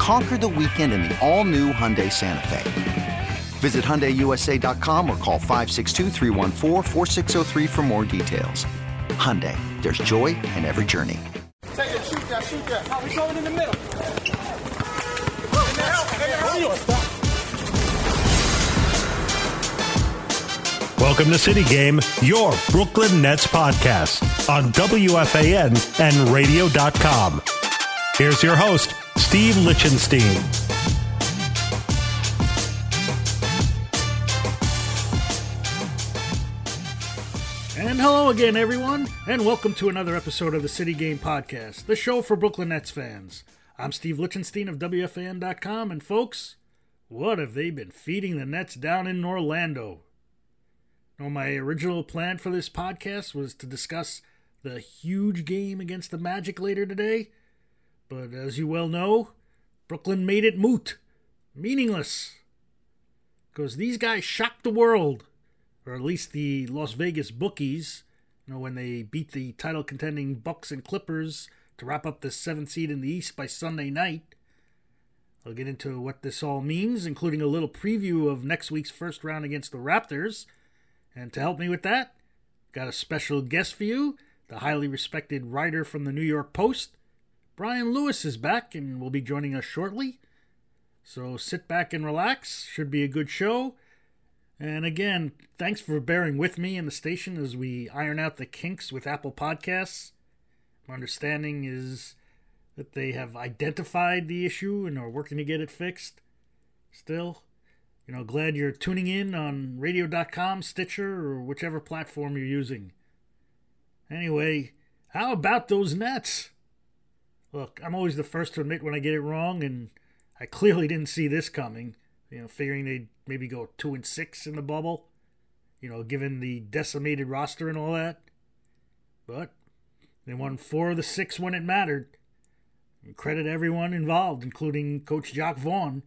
Conquer the weekend in the all new Hyundai Santa Fe. Visit HyundaiUSA.com or call 562 for more details. Hyundai, there's joy in every journey. Take it, shoot that, shoot that. How we going in the middle? Welcome to City Game, your Brooklyn Nets podcast on WFAN and radio.com. Here's your host, Steve Lichtenstein. And hello again, everyone, and welcome to another episode of the City Game Podcast, the show for Brooklyn Nets fans. I'm Steve Lichtenstein of WFAN.com, and folks, what have they been feeding the Nets down in Orlando? Now, my original plan for this podcast was to discuss the huge game against the Magic later today, but as you well know, Brooklyn made it moot, meaningless, because these guys shocked the world or at least the Las Vegas bookies, you know, when they beat the title contending Bucks and Clippers to wrap up the seventh seed in the East by Sunday night. I'll get into what this all means, including a little preview of next week's first round against the Raptors. And to help me with that, got a special guest for you, the highly respected writer from the New York Post. Brian Lewis is back and will be joining us shortly. So sit back and relax. Should be a good show. And again, thanks for bearing with me in the station as we iron out the kinks with Apple Podcasts. My understanding is that they have identified the issue and are working to get it fixed. Still, you know, glad you're tuning in on radio.com, Stitcher, or whichever platform you're using. Anyway, how about those Nets? Look, I'm always the first to admit when I get it wrong, and I clearly didn't see this coming. You know, figuring they'd maybe go two and six in the bubble. You know, given the decimated roster and all that. But they won four of the six when it mattered. And credit everyone involved, including Coach Jacque Vaughn.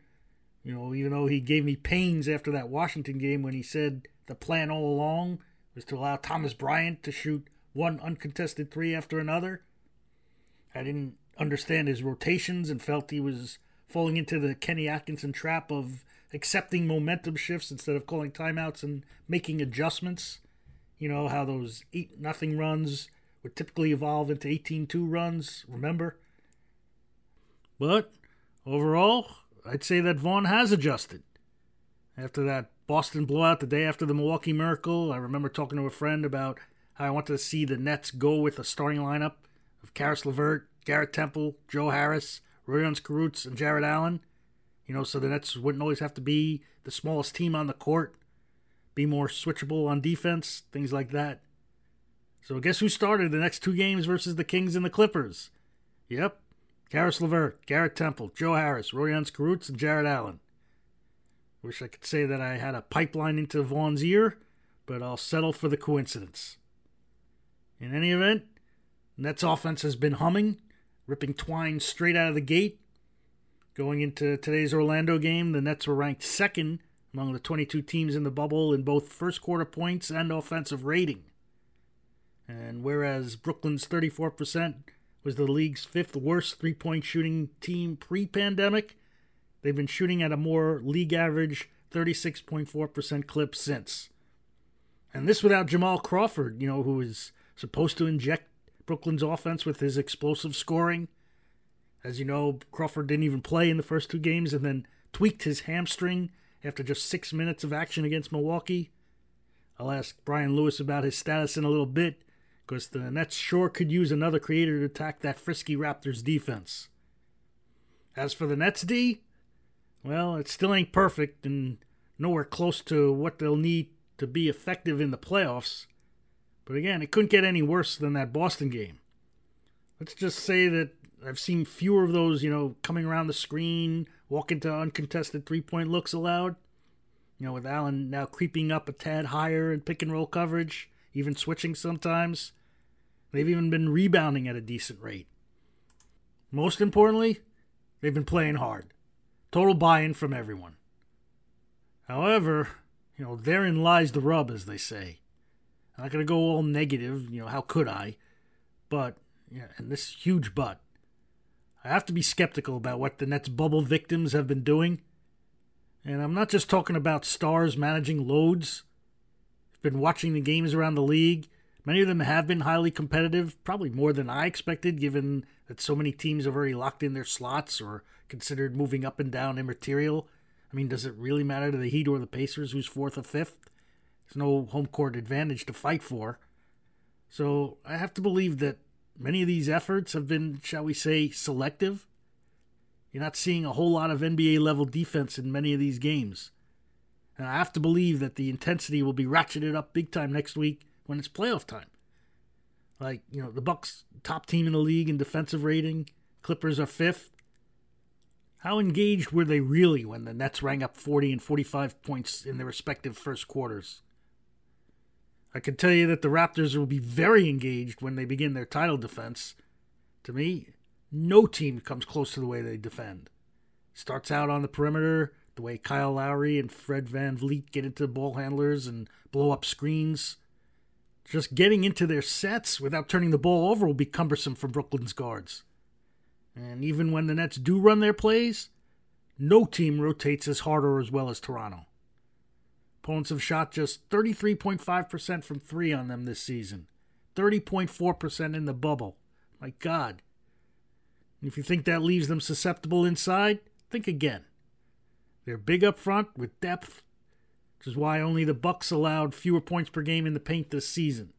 You know, even though he gave me pains after that Washington game when he said the plan all along was to allow Thomas Bryant to shoot one uncontested three after another. I didn't understand his rotations and felt he was falling into the Kenny Atkinson trap of accepting momentum shifts instead of calling timeouts and making adjustments. You know how those 8 nothing runs would typically evolve into 18-2 runs, remember? But overall, I'd say that Vaughn has adjusted. After that Boston blowout the day after the Milwaukee Miracle, I remember talking to a friend about how I wanted to see the Nets go with a starting lineup of Caris LeVert, Garrett Temple, Joe Harris, Rodions Kurucs, and Jarrett Allen. You know, so the Nets wouldn't always have to be the smallest team on the court, be more switchable on defense, things like that. So guess who started the next two games versus the Kings and the Clippers? Yep, Caris LeVert, Garrett Temple, Joe Harris, Rodions Kurucs, and Jarrett Allen. Wish I could say that I had a pipeline into Vaughn's ear, but I'll settle for the coincidence. In any event, Nets offense has been humming, ripping twine straight out of the gate, Going into today's Orlando game, the Nets were ranked second among the 22 teams in the bubble in both first quarter points and offensive rating. And whereas Brooklyn's 34% was the league's fifth worst three point shooting team pre pandemic, they've been shooting at a more league average 36.4% clip since. And this without Jamal Crawford, you know, who is supposed to inject Brooklyn's offense with his explosive scoring as you know, Crawford didn't even play in the first two games and then tweaked his hamstring after just six minutes of action against Milwaukee. I'll ask Brian Lewis about his status in a little bit because the Nets sure could use another creator to attack that frisky Raptors defense. As for the Nets D, well, it still ain't perfect and nowhere close to what they'll need to be effective in the playoffs. But again, it couldn't get any worse than that Boston game. Let's just say that I've seen fewer of those, you know, coming around the screen, walking to uncontested three point looks allowed. You know, with Allen now creeping up a tad higher in pick and roll coverage, even switching sometimes. They've even been rebounding at a decent rate. Most importantly, they've been playing hard. Total buy in from everyone. However, you know, therein lies the rub, as they say. I'm not going to go all negative, you know, how could I? But, yeah, and this huge but, I have to be skeptical about what the Nets bubble victims have been doing. And I'm not just talking about stars managing loads. I've been watching the games around the league. Many of them have been highly competitive, probably more than I expected, given that so many teams have already locked in their slots or considered moving up and down immaterial. I mean, does it really matter to the Heat or the Pacers who's fourth or fifth? There's no home court advantage to fight for. So I have to believe that many of these efforts have been, shall we say, selective. You're not seeing a whole lot of NBA level defense in many of these games. And I have to believe that the intensity will be ratcheted up big time next week when it's playoff time. Like, you know, the Bucks top team in the league in defensive rating, Clippers are fifth. How engaged were they really when the Nets rang up 40 and 45 points in their respective first quarters? I can tell you that the Raptors will be very engaged when they begin their title defense. To me, no team comes close to the way they defend. Starts out on the perimeter, the way Kyle Lowry and Fred VanVleet get into ball handlers and blow up screens. Just getting into their sets without turning the ball over will be cumbersome for Brooklyn's guards. And even when the Nets do run their plays, no team rotates as hard or as well as Toronto. Opponents have shot just 33.5% from three on them this season, 30.4% in the bubble. My God. And if you think that leaves them susceptible inside, think again. They're big up front with depth, which is why only the Bucks allowed fewer points per game in the paint this season.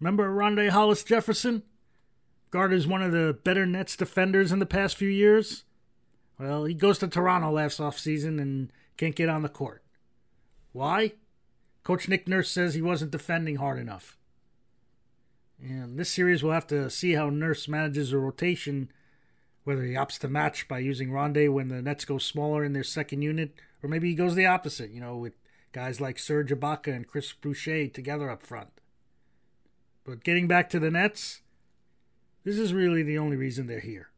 Remember Rondae Hollis Jefferson? Guard is one of the better Nets defenders in the past few years. Well, he goes to Toronto last offseason and can't get on the court. Why? Coach Nick Nurse says he wasn't defending hard enough. And this series we'll have to see how Nurse manages a rotation, whether he opts to match by using Rondae when the Nets go smaller in their second unit, or maybe he goes the opposite, you know, with guys like Serge Ibaka and Chris Boucher together up front. But getting back to the Nets, this is really the only reason they're here.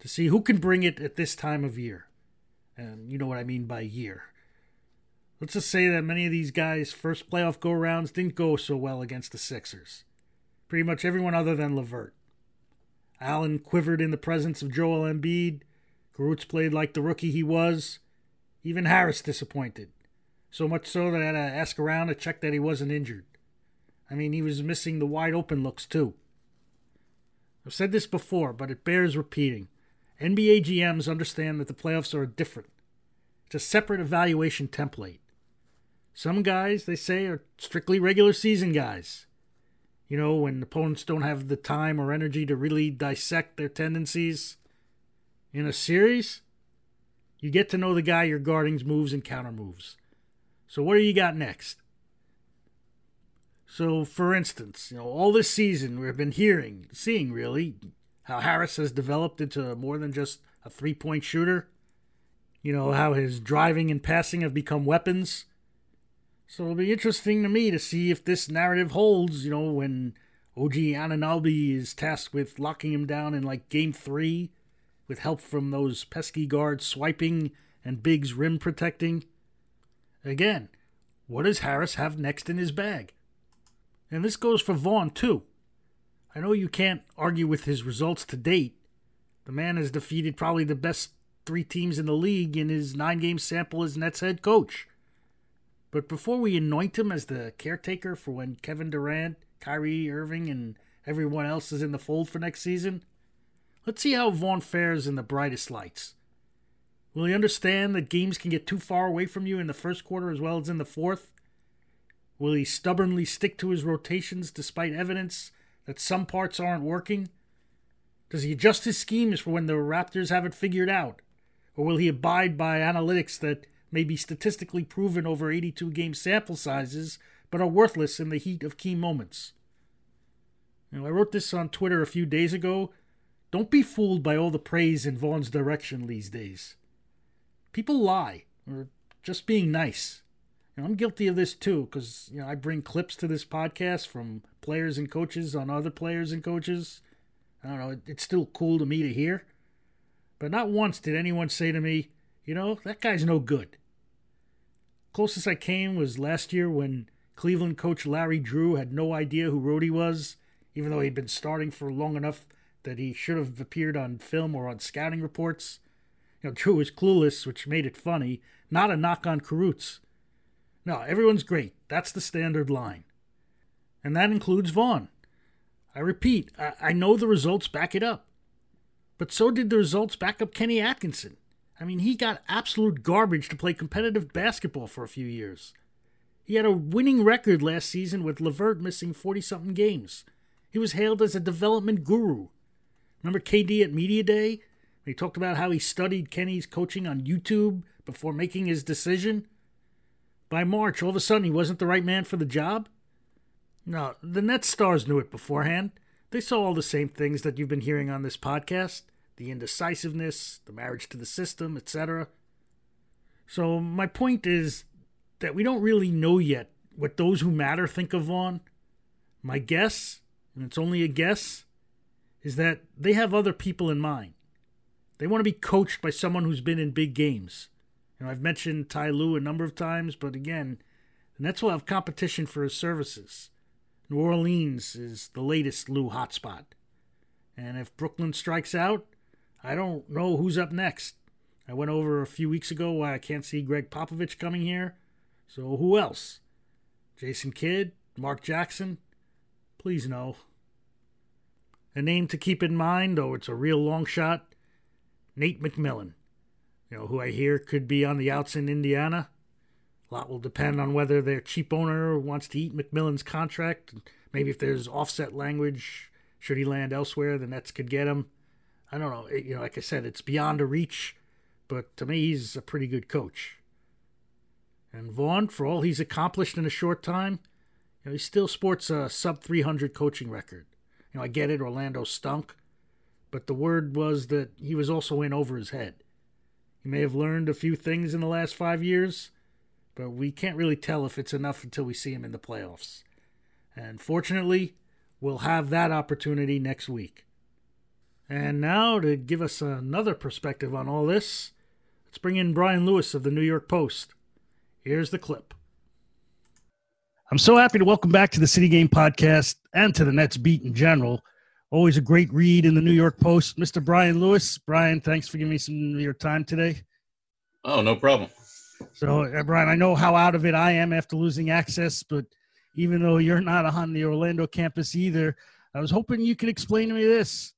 To see who can bring it at this time of year. And you know what I mean by year. Let's just say that many of these guys' first playoff go rounds didn't go so well against the Sixers. Pretty much everyone other than LeVert. Allen quivered in the presence of Joel Embiid. Kurucs played like the rookie he was. Even Harris disappointed. So much so that I had to ask around to check that he wasn't injured. I mean, he was missing the wide open looks, too. I've said this before, but it bears repeating. NBA GMs understand that the playoffs are different. It's a separate evaluation template. Some guys, they say, are strictly regular season guys. You know, when opponents don't have the time or energy to really dissect their tendencies. In a series, you get to know the guy your guarding's moves and counter moves. So what do you got next? So, for instance, you know, all this season we've been hearing, seeing really, how Harris has developed into more than just a three point shooter. You know, how his driving and passing have become weapons. So it'll be interesting to me to see if this narrative holds, you know, when OG Anunoby is tasked with locking him down in like game three with help from those pesky guards swiping and Biggs rim protecting. Again, what does Harris have next in his bag? And this goes for Vaughn, too. I know you can't argue with his results to date. The man has defeated probably the best three teams in the league in his nine game sample as Nets head coach. But before we anoint him as the caretaker for when Kevin Durant, Kyrie Irving, and everyone else is in the fold for next season, let's see how Vaughn fares in the brightest lights. Will he understand that games can get too far away from you in the first quarter as well as in the fourth? Will he stubbornly stick to his rotations despite evidence that some parts aren't working? Does he adjust his schemes for when the Raptors have it figured out? Or will he abide by analytics that may be statistically proven over 82 game sample sizes but are worthless in the heat of key moments? Know, I wrote this on Twitter a few days ago. Don't be fooled by all the praise in Vaughn's direction these days. People lie, or just being nice. Know, I'm guilty of this too, because you know I bring clips to this podcast from players and coaches on other players and coaches. I don't know, it, it's still cool to me to hear. But not once did anyone say to me, you know, that guy's no good. Closest I came was last year when Cleveland coach Larry Drew had no idea who Rhodey was even though he'd been starting for long enough that he should have appeared on film or on scouting reports. You know, Drew was clueless, which made it funny, not a knock on Kurucs. No, everyone's great. That's the standard line. And that includes Vaughn. I repeat, I, I know the results back it up. But so did the results back up Kenny Atkinson. I mean, he got absolute garbage to play competitive basketball for a few years. He had a winning record last season with LeVert missing 40 something games. He was hailed as a development guru. Remember KD at Media Day? He talked about how he studied Kenny's coaching on YouTube before making his decision. By March, all of a sudden, he wasn't the right man for the job? No, the Nets stars knew it beforehand. They saw all the same things that you've been hearing on this podcast the indecisiveness, the marriage to the system, etc. So, my point is that we don't really know yet what those who matter think of Vaughn. My guess and it's only a guess, is that they have other people in mind. They want to be coached by someone who's been in big games. You know, I've mentioned Ty Lue a number of times, but again, the Nets will have competition for his services. New Orleans is the latest Lue hotspot. And if Brooklyn strikes out, I don't know who's up next. I went over a few weeks ago why I can't see Gregg Popovich coming here. So who else? Jason Kidd? Mark Jackson? Please no. A name to keep in mind, though it's a real long shot Nate McMillan, you know, who I hear could be on the outs in Indiana. A lot will depend on whether their cheap owner wants to eat McMillan's contract. Maybe if there's offset language, should he land elsewhere, the Nets could get him. I don't know. It, you know, like I said, it's beyond a reach, but to me, he's a pretty good coach. And Vaughn, for all he's accomplished in a short time, you know, he still sports a sub 300 coaching record. You know, I get it, Orlando stunk, but the word was that he was also in over his head. He may have learned a few things in the last five years, but we can't really tell if it's enough until we see him in the playoffs. And fortunately, we'll have that opportunity next week. And now, to give us another perspective on all this, let's bring in Brian Lewis of the New York Post. Here's the clip. I'm so happy to welcome back to the City Game Podcast and to the Nets beat in general. Always a great read in the New York Post. Mr. Brian Lewis. Brian, thanks for giving me some of your time today. Oh, no problem. So, uh, Brian, I know how out of it I am after losing access, but even though you're not on the Orlando campus either, I was hoping you could explain to me this.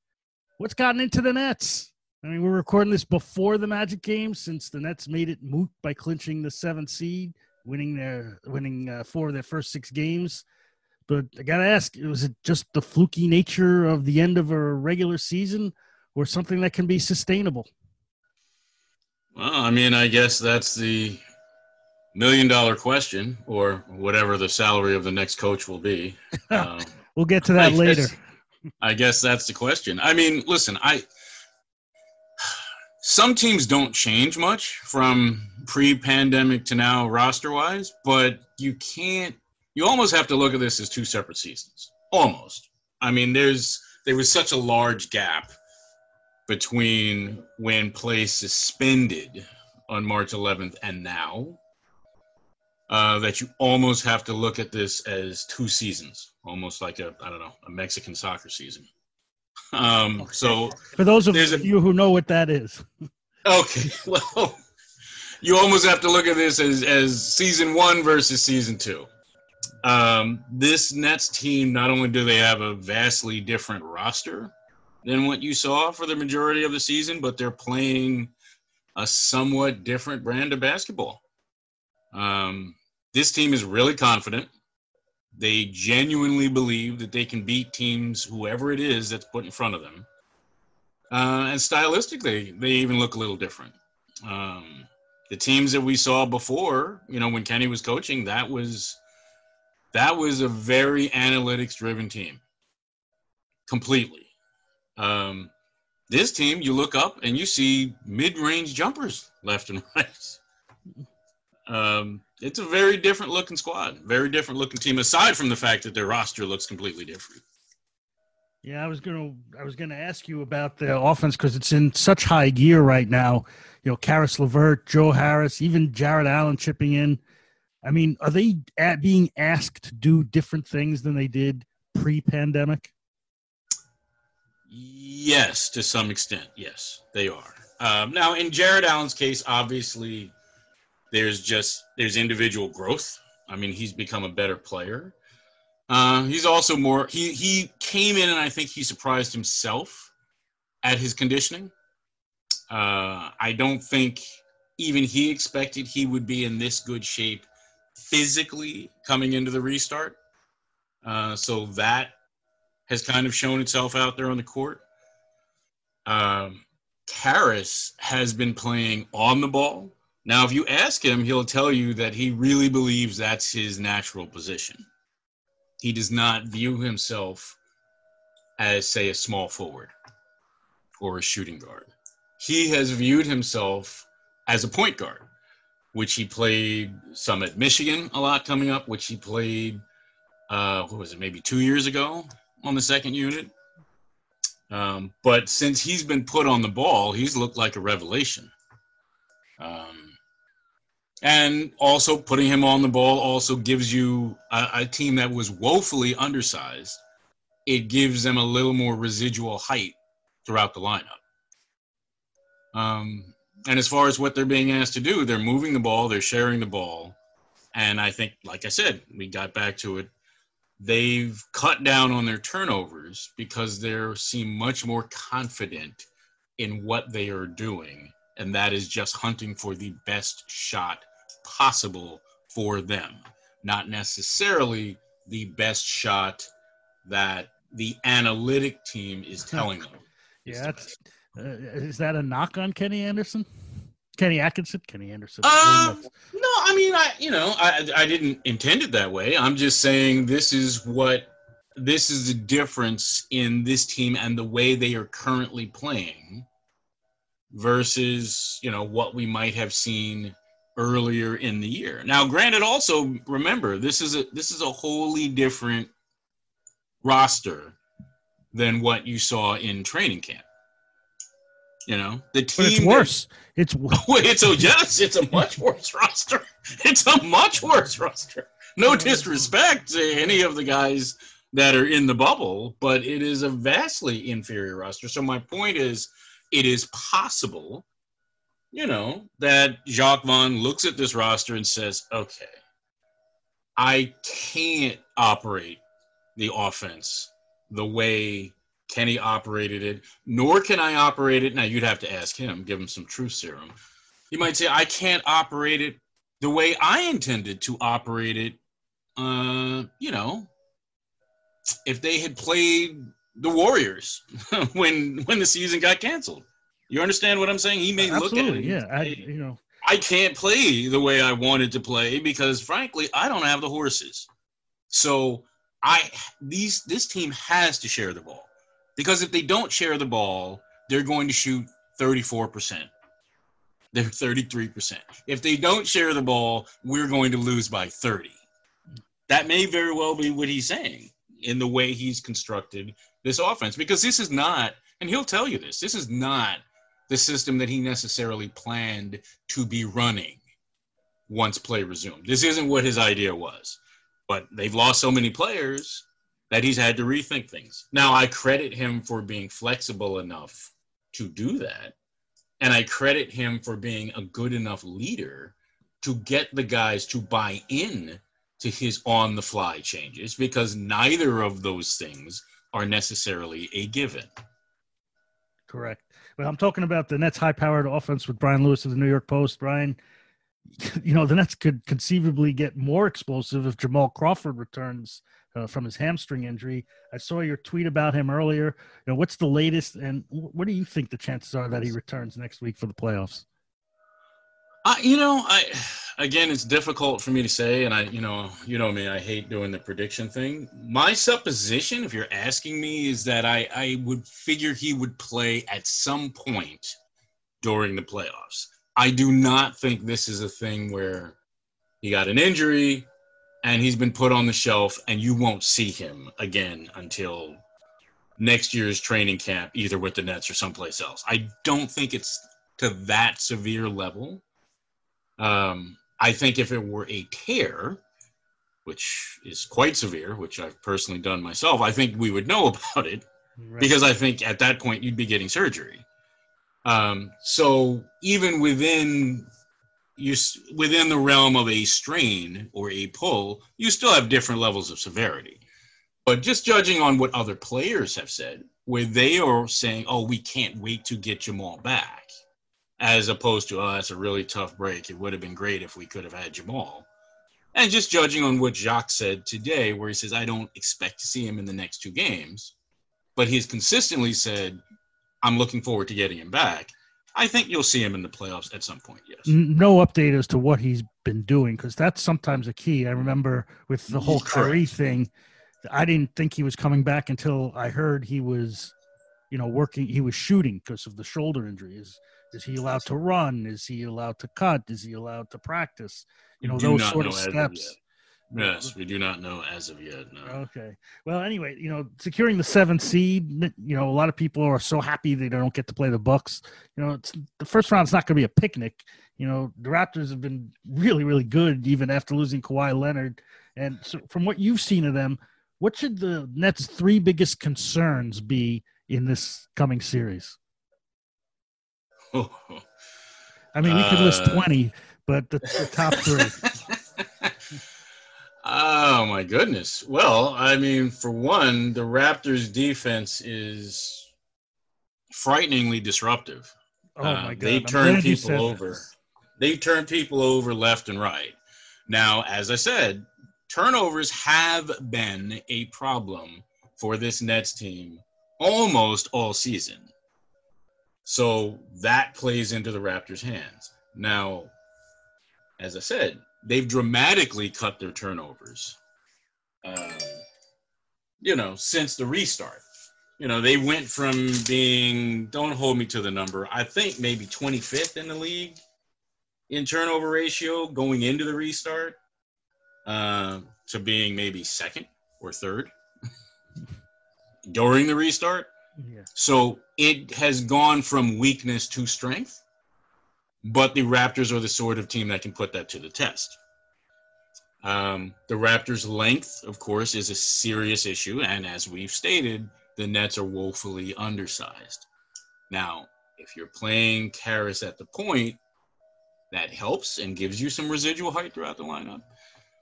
What's gotten into the Nets? I mean, we're recording this before the Magic game since the Nets made it moot by clinching the seventh seed winning their winning uh, four of their first six games. But I gotta ask, was it just the fluky nature of the end of a regular season, or something that can be sustainable? Well, I mean, I guess that's the million dollar question, or whatever the salary of the next coach will be. Uh, we'll get to that I later. Guess, I guess that's the question. I mean, listen, I some teams don't change much from pre-pandemic to now roster-wise, but you can't. You almost have to look at this as two separate seasons. Almost. I mean, there's there was such a large gap between when play suspended on March 11th and now uh, that you almost have to look at this as two seasons, almost like a I don't know a Mexican soccer season. Um, so for those of you a, who know what that is, okay, well, you almost have to look at this as as season one versus season two. Um, this Nets team not only do they have a vastly different roster than what you saw for the majority of the season, but they're playing a somewhat different brand of basketball. Um, this team is really confident. They genuinely believe that they can beat teams, whoever it is that's put in front of them. Uh, and stylistically, they even look a little different. Um, the teams that we saw before, you know, when Kenny was coaching, that was that was a very analytics driven team completely um, this team you look up and you see mid-range jumpers left and right um, it's a very different looking squad very different looking team aside from the fact that their roster looks completely different yeah, I was gonna I was gonna ask you about the offense because it's in such high gear right now. You know, Caris LeVert, Joe Harris, even Jarrett Allen chipping in. I mean, are they at being asked to do different things than they did pre-pandemic? Yes, to some extent, yes, they are. Um, now, in Jarrett Allen's case, obviously, there's just there's individual growth. I mean, he's become a better player. Uh, he's also more. He he came in and I think he surprised himself at his conditioning. Uh, I don't think even he expected he would be in this good shape physically coming into the restart. Uh, so that has kind of shown itself out there on the court. Um, has been playing on the ball. Now, if you ask him, he'll tell you that he really believes that's his natural position. He does not view himself as, say, a small forward or a shooting guard. He has viewed himself as a point guard which he played some at Michigan a lot coming up, which he played, uh, what was it, maybe two years ago on the second unit. Um, but since he's been put on the ball, he's looked like a revelation. Um, and also putting him on the ball also gives you a, a team that was woefully undersized. It gives them a little more residual height throughout the lineup. Um, and as far as what they're being asked to do, they're moving the ball, they're sharing the ball. And I think, like I said, we got back to it. They've cut down on their turnovers because they seem much more confident in what they are doing. And that is just hunting for the best shot possible for them, not necessarily the best shot that the analytic team is telling them. yeah, that's uh, is that a knock on Kenny Anderson? Kenny Atkinson? Kenny Anderson? Uh, no, I mean, I you know, I I didn't intend it that way. I'm just saying this is what this is the difference in this team and the way they are currently playing versus you know what we might have seen earlier in the year. Now, granted, also remember this is a this is a wholly different roster than what you saw in training camp. You know, the team. But it's worse. That, it's it's a yes. It's a much worse roster. It's a much worse roster. No disrespect to any of the guys that are in the bubble, but it is a vastly inferior roster. So my point is, it is possible, you know, that Jacque Vaughn looks at this roster and says, "Okay, I can't operate the offense the way Kenny operated it, nor can I operate it. Now you'd have to ask him, give him some truth serum. You might say, I can't operate it the way I intended to operate it. Uh, you know, if they had played the Warriors when when the season got canceled. You understand what I'm saying? He may Absolutely, look at it. Yeah, I, you know, I can't play the way I wanted to play because, frankly, I don't have the horses. So I these this team has to share the ball. Because if they don't share the ball, they're going to shoot 34%. They're 33%. If they don't share the ball, we're going to lose by 30. That may very well be what he's saying in the way he's constructed this offense because this is not, and he'll tell you this, this is not the system that he necessarily planned to be running once play resumed. This isn't what his idea was. But they've lost so many players that he's had to rethink things. Now, I credit him for being flexible enough to do that. And I credit him for being a good enough leader to get the guys to buy in to his on the fly changes because neither of those things are necessarily a given. Correct. Well, I'm talking about the Nets high powered offense with Brian Lewis of the New York Post. Brian, you know, the Nets could conceivably get more explosive if Jamal Crawford returns uh, from his hamstring injury. I saw your tweet about him earlier. You know, what's the latest, and what do you think the chances are that he returns next week for the playoffs? You know, I again, it's difficult for me to say, and I, you know, you know me, I hate doing the prediction thing. My supposition, if you're asking me, is that I I would figure he would play at some point during the playoffs. I do not think this is a thing where he got an injury and he's been put on the shelf and you won't see him again until next year's training camp, either with the Nets or someplace else. I don't think it's to that severe level. Um, I think if it were a tear, which is quite severe, which I've personally done myself, I think we would know about it right. because I think at that point you'd be getting surgery. Um, so even within you within the realm of a strain or a pull, you still have different levels of severity. But just judging on what other players have said, where they are saying, "Oh, we can't wait to get Jamal back," as opposed to, "Oh, that's a really tough break. It would have been great if we could have had Jamal." And just judging on what Jacque said today, where he says, "I don't expect to see him in the next two games," but he's consistently said, I'm looking forward to getting him back. I think you'll see him in the playoffs at some point. Yes. No update as to what he's been doing because that's sometimes a key. I remember with the whole Kyrie thing, I didn't think he was coming back until I heard he was, you know, working. He was shooting because of the shoulder injury. Is he allowed to run? Is he allowed to cut? Is he allowed to practice? You know, those sort of steps. Yes, we do not know as of yet. No. Okay. Well, anyway, you know, securing the seventh seed. You know, a lot of people are so happy they don't get to play the Bucks. You know, it's the first round. It's not going to be a picnic. You know, the Raptors have been really, really good even after losing Kawhi Leonard. And so, from what you've seen of them, what should the Nets' three biggest concerns be in this coming series? I mean, we could list uh, twenty, but the, the top three. Oh my goodness. Well, I mean, for one, the Raptors defense is frighteningly disruptive. Oh my uh, god. they turn people over. They turn people over left and right. Now, as I said, turnovers have been a problem for this Nets team almost all season. So that plays into the Raptors' hands. Now, as I said, they've dramatically cut their turnovers. Um, you know, since the restart. You know, they went from being, don't hold me to the number, I think maybe 25th in the league in turnover ratio going into the restart uh, to being maybe second or third during the restart. So it has gone from weakness to strength but the Raptors are the sort of team that can put that to the test. Um, the Raptors' length, of course, is a serious issue, and as we've stated, the Nets are woefully undersized. Now, if you're playing Caris at the point, that helps and gives you some residual height throughout the lineup,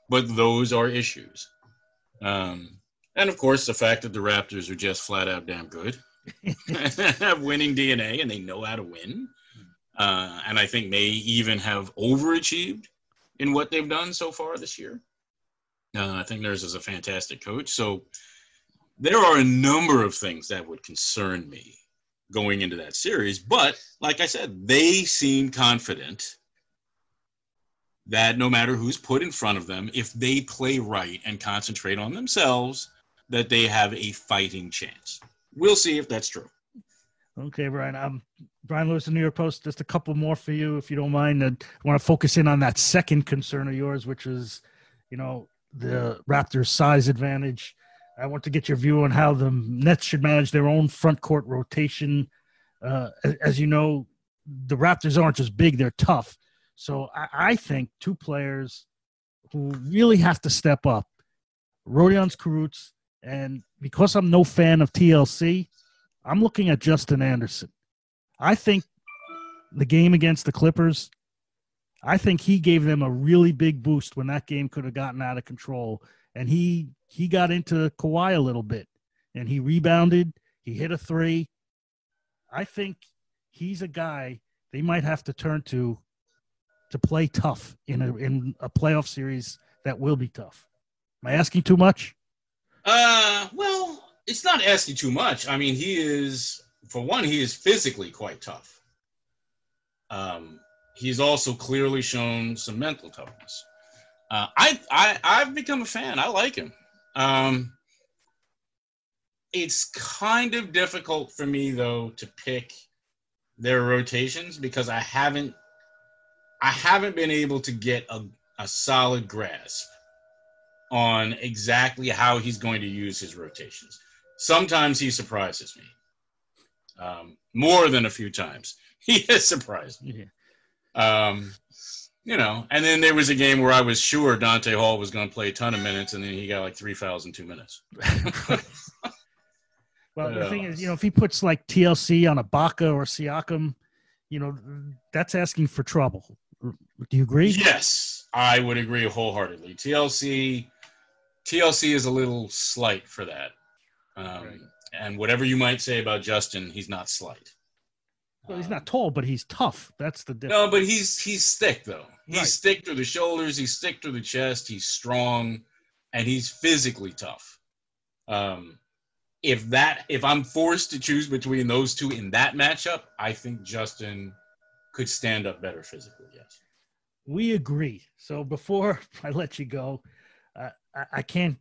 but those are issues. Um, and of course, the fact that the Raptors are just flat out damn good, have winning DNA, and they know how to win uh, and I think may even have overachieved in what they've done so far this year. Uh, I think Nurse is a fantastic coach. So there are a number of things that would concern me going into that series. But like I said, they seem confident that no matter who's put in front of them, if they play right and concentrate on themselves, that they have a fighting chance. We'll see if that's true. Okay, Brian. Um, Brian Lewis, the New York Post. Just a couple more for you, if you don't mind. I want to focus in on that second concern of yours, which is, you know, the Raptors' size advantage. I want to get your view on how the Nets should manage their own front court rotation. Uh, as, you know, the Raptors aren't just big; they're tough. So I, I think two players who really have to step up: Rodions Kurucs, and because I'm no fan of TLC, I'm looking at Justin Anderson. I think the game against the Clippers, I think he gave them a really big boost when that game could have gotten out of control. And he he got into Kawhi a little bit and he rebounded. He hit a three. I think he's a guy they might have to turn to to play tough in a in a playoff series that will be tough. Am I asking too much? Uh, well, it's not asking too much. I mean, he is for one, he is physically quite tough. Um, he's also clearly shown some mental toughness. Uh, I, I I've become a fan. I like him. Um, it's kind of difficult for me though to pick their rotations because I haven't I haven't been able to get a, a solid grasp on exactly how he's going to use his rotations. Sometimes he surprises me. Um, more than a few times. He has surprised me. Um, you know, and then there was a game where I was sure Donta Hall was going to play a ton of minutes, and then he got like three fouls in two minutes. well, the thing is, you know, if he puts like TLC on a Ibaka or Siakam, you know, that's asking for trouble. Do you agree? Yes, I would agree wholeheartedly. TLC, TLC is a little slight for that. Um, right. And whatever you might say about Justin, he's not slight. Well, he's not tall, but he's tough. That's the difference. No, but he's he's thick though. He's right. thick through the shoulders. He's thick through the chest. He's strong, and he's physically tough. Um, if that if I'm forced to choose between those two in that matchup, I think Justin could stand up better physically. Yes, we agree. So before I let you go, I, can't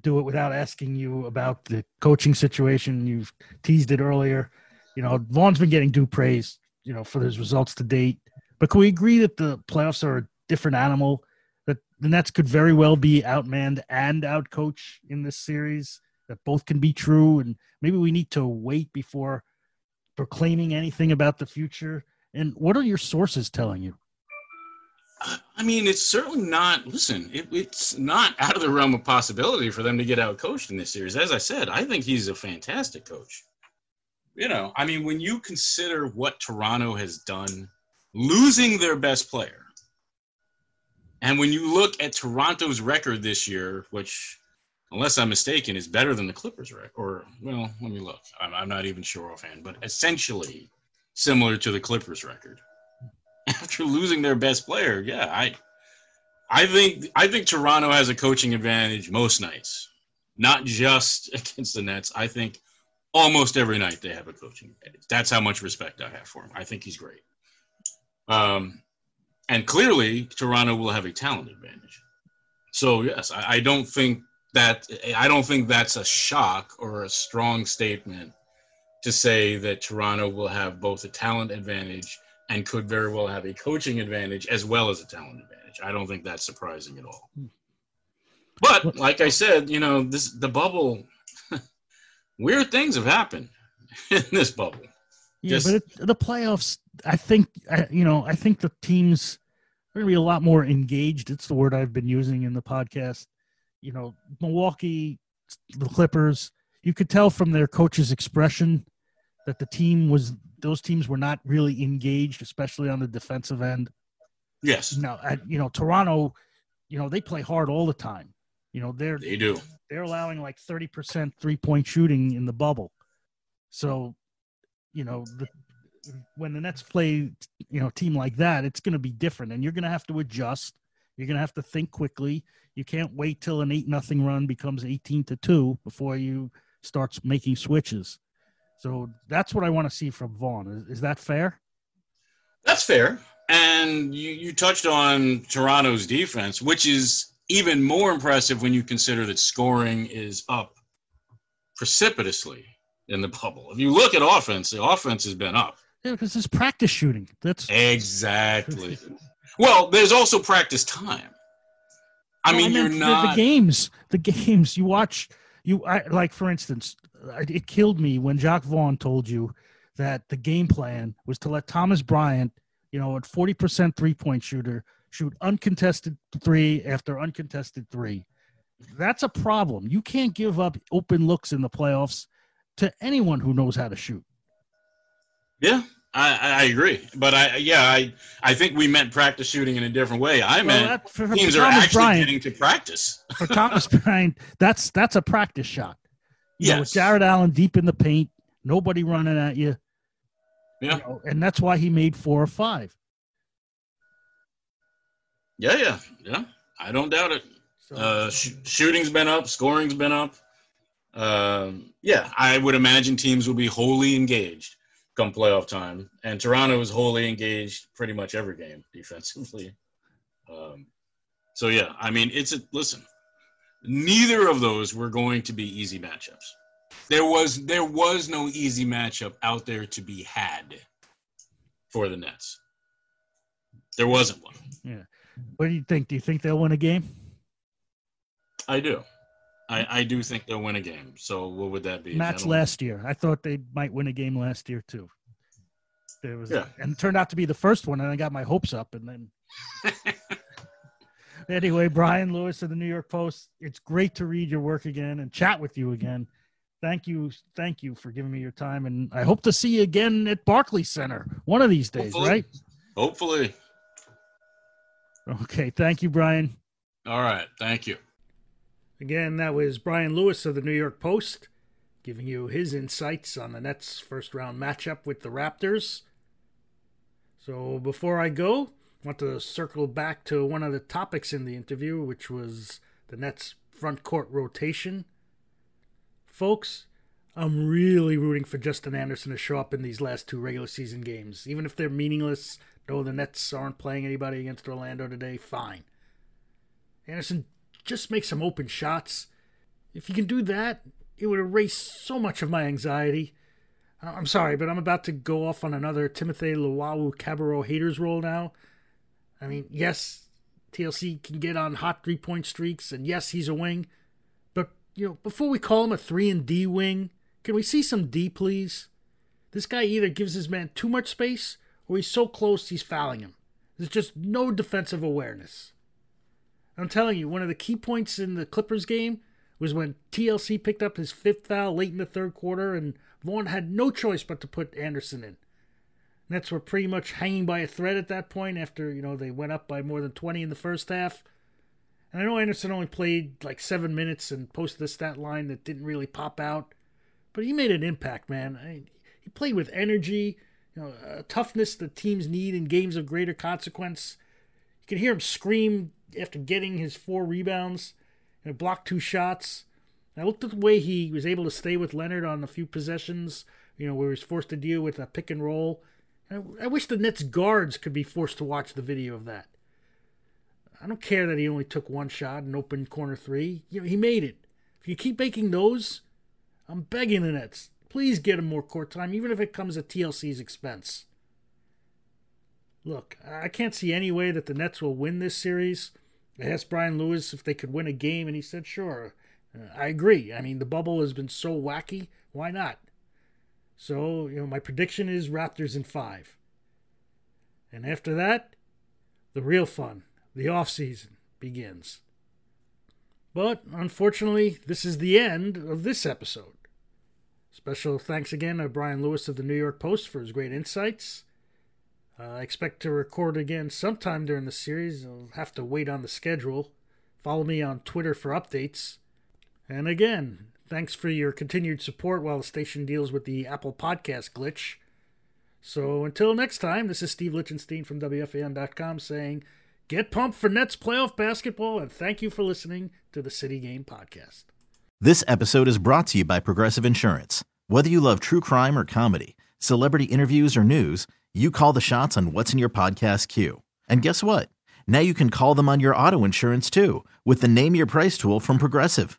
do it without asking you about the coaching situation. You've teased it earlier. You know, Vaughn's been getting due praise, you know, for his results to date. But can we agree that the playoffs are a different animal? That the Nets could very well be outmanned and outcoached in this series. That both can be true, and maybe we need to wait before proclaiming anything about the future. And what are your sources telling you? I mean, it's certainly not. Listen, it, it's not out of the realm of possibility for them to get out coached in this series. As I said, I think he's a fantastic coach. You know, I mean, when you consider what Toronto has done, losing their best player, and when you look at Toronto's record this year, which, unless I'm mistaken, is better than the Clippers' record, or well, let me look. I'm, I'm not even sure offhand, but essentially similar to the Clippers' record after losing their best player. Yeah, I I think I think Toronto has a coaching advantage most nights. Not just against the Nets. I think almost every night they have a coaching advantage. That's how much respect I have for him. I think he's great. Um, and clearly Toronto will have a talent advantage. So yes, I, I don't think that I don't think that's a shock or a strong statement to say that Toronto will have both a talent advantage and could very well have a coaching advantage as well as a talent advantage. I don't think that's surprising at all. Hmm. But like I said, you know, this the bubble. weird things have happened in this bubble. Yeah, Just, but it, the playoffs. I think you know. I think the teams are going to be a lot more engaged. It's the word I've been using in the podcast. You know, Milwaukee, the Clippers. You could tell from their coach's expression that the team was those teams were not really engaged, especially on the defensive end. Yes. Now, at, you know, Toronto, you know, they play hard all the time. You know, they're they do. They're allowing like thirty percent three point shooting in the bubble. So, you know, the, when the Nets play, you know, a team like that, it's going to be different, and you're going to have to adjust. You're going to have to think quickly. You can't wait till an eight nothing run becomes eighteen to two before you start making switches. So that's what I want to see from Vaughn. Is, is that fair? That's fair. And you, you touched on Toronto's defense, which is even more impressive when you consider that scoring is up precipitously in the bubble. If you look at offense, the offense has been up. Yeah, because it's practice shooting. That's exactly. well, there's also practice time. I mean, I you're not the, the, games. The games you watch. You I, like, for instance, it killed me when Jacque Vaughn told you that the game plan was to let Thomas Bryant, you know, at 40% three point shooter, shoot uncontested three after uncontested three. That's a problem. You can't give up open looks in the playoffs to anyone who knows how to shoot. Yeah, I, I agree, but I yeah I I think we meant practice shooting in a different way. I well, meant that, for, for teams Thomas are actually Bryant, getting to practice. for Thomas Bryant, that's that's a practice shot. You yes. with Jarrett Allen deep in the paint, nobody running at you. Yeah. You know, and that's why he made four or five. Yeah, yeah, yeah. I don't doubt it. So, Uh, sh- shooting's been up, scoring's been up. Um, yeah, I would imagine teams will be wholly engaged come playoff time, and Toronto is wholly engaged pretty much every game defensively. Um, so yeah, I mean, it's a listen. Neither of those were going to be easy matchups. There was there was no easy matchup out there to be had for the Nets. There wasn't one. Yeah. What do you think? Do you think they'll win a game? I do. I, I do think they'll win a game. So what would that be? Match last year. I thought they might win a game last year too. There was, Yeah. and it turned out to be the first one, and I got my hopes up, and then. anyway, Brian Lewis of the New York Post. It's great to read your work again and chat with you again. Thank you, thank you for giving me your time, and I hope to see you again at Barclays Center one of these days, Hopefully. right? Hopefully. Okay, thank you, Brian. All right. Thank you. Again, that was Brian Lewis of the New York Post giving you his insights on the Nets' first round matchup with the Raptors. So before I go, I want to circle back to one of the topics in the interview, which was the Nets' front court rotation. Folks, I'm really rooting for Justin Anderson to show up in these last two regular season games. Even if they're meaningless, though the Nets aren't playing anybody against Orlando today, fine. Anderson just make some open shots. If you can do that, it would erase so much of my anxiety. I- I'm sorry, but I'm about to go off on another Timothy Luwawu Cabarrot haters roll now. I mean, yes, TLC can get on hot three point streaks, and yes, he's a wing. But you know, before we call him a three and D wing, can we see some D, please? This guy either gives his man too much space, or he's so close he's fouling him. There's just no defensive awareness. I'm telling you, one of the key points in the Clippers game was when TLC picked up his fifth foul late in the third quarter, and Vaughn had no choice but to put Anderson in. Nets were pretty much hanging by a thread at that point after, you know, they went up by more than 20 in the first half. And I know Anderson only played like seven minutes and posted a stat line that didn't really pop out, but he made an impact, man. I, he played with energy, you know, toughness that teams need in games of greater consequence. You could hear him scream after getting his four rebounds and blocked two shots. I looked at the way he was able to stay with Leonard on a few possessions, you know, where he was forced to deal with a pick and roll. I, I wish the Nets guards could be forced to watch the video of that. I don't care that he only took one shot and opened corner three. You know, he made it. If you keep making those, I'm begging the Nets, please get him more court time, even if it comes at TLC's expense. Look, I can't see any way that the Nets will win this series. I asked Brian Lewis if they could win a game, and he said, sure. Uh, I agree. I mean, the bubble has been so wacky. Why not? So, you know, my prediction is Raptors in five. And after that, the real fun, the off season, begins. But unfortunately, this is the end of this episode. Special thanks again to Brian Lewis of the New York Post for his great insights. Uh, I expect to record again sometime during the series. I'll have to wait on the schedule. Follow me on Twitter for updates. And again, thanks for your continued support while the station deals with the Apple Podcast glitch. So until next time, this is Steve Lichtenstein from WFAN.com saying, get pumped for Nets playoff basketball, and thank you for listening to the City Game Podcast. This episode is brought to you by Progressive Insurance. Whether you love true crime or comedy, celebrity interviews or news, you call the shots on what's in your podcast queue. And guess what? Now you can call them on your auto insurance too with the Name Your Price tool from Progressive.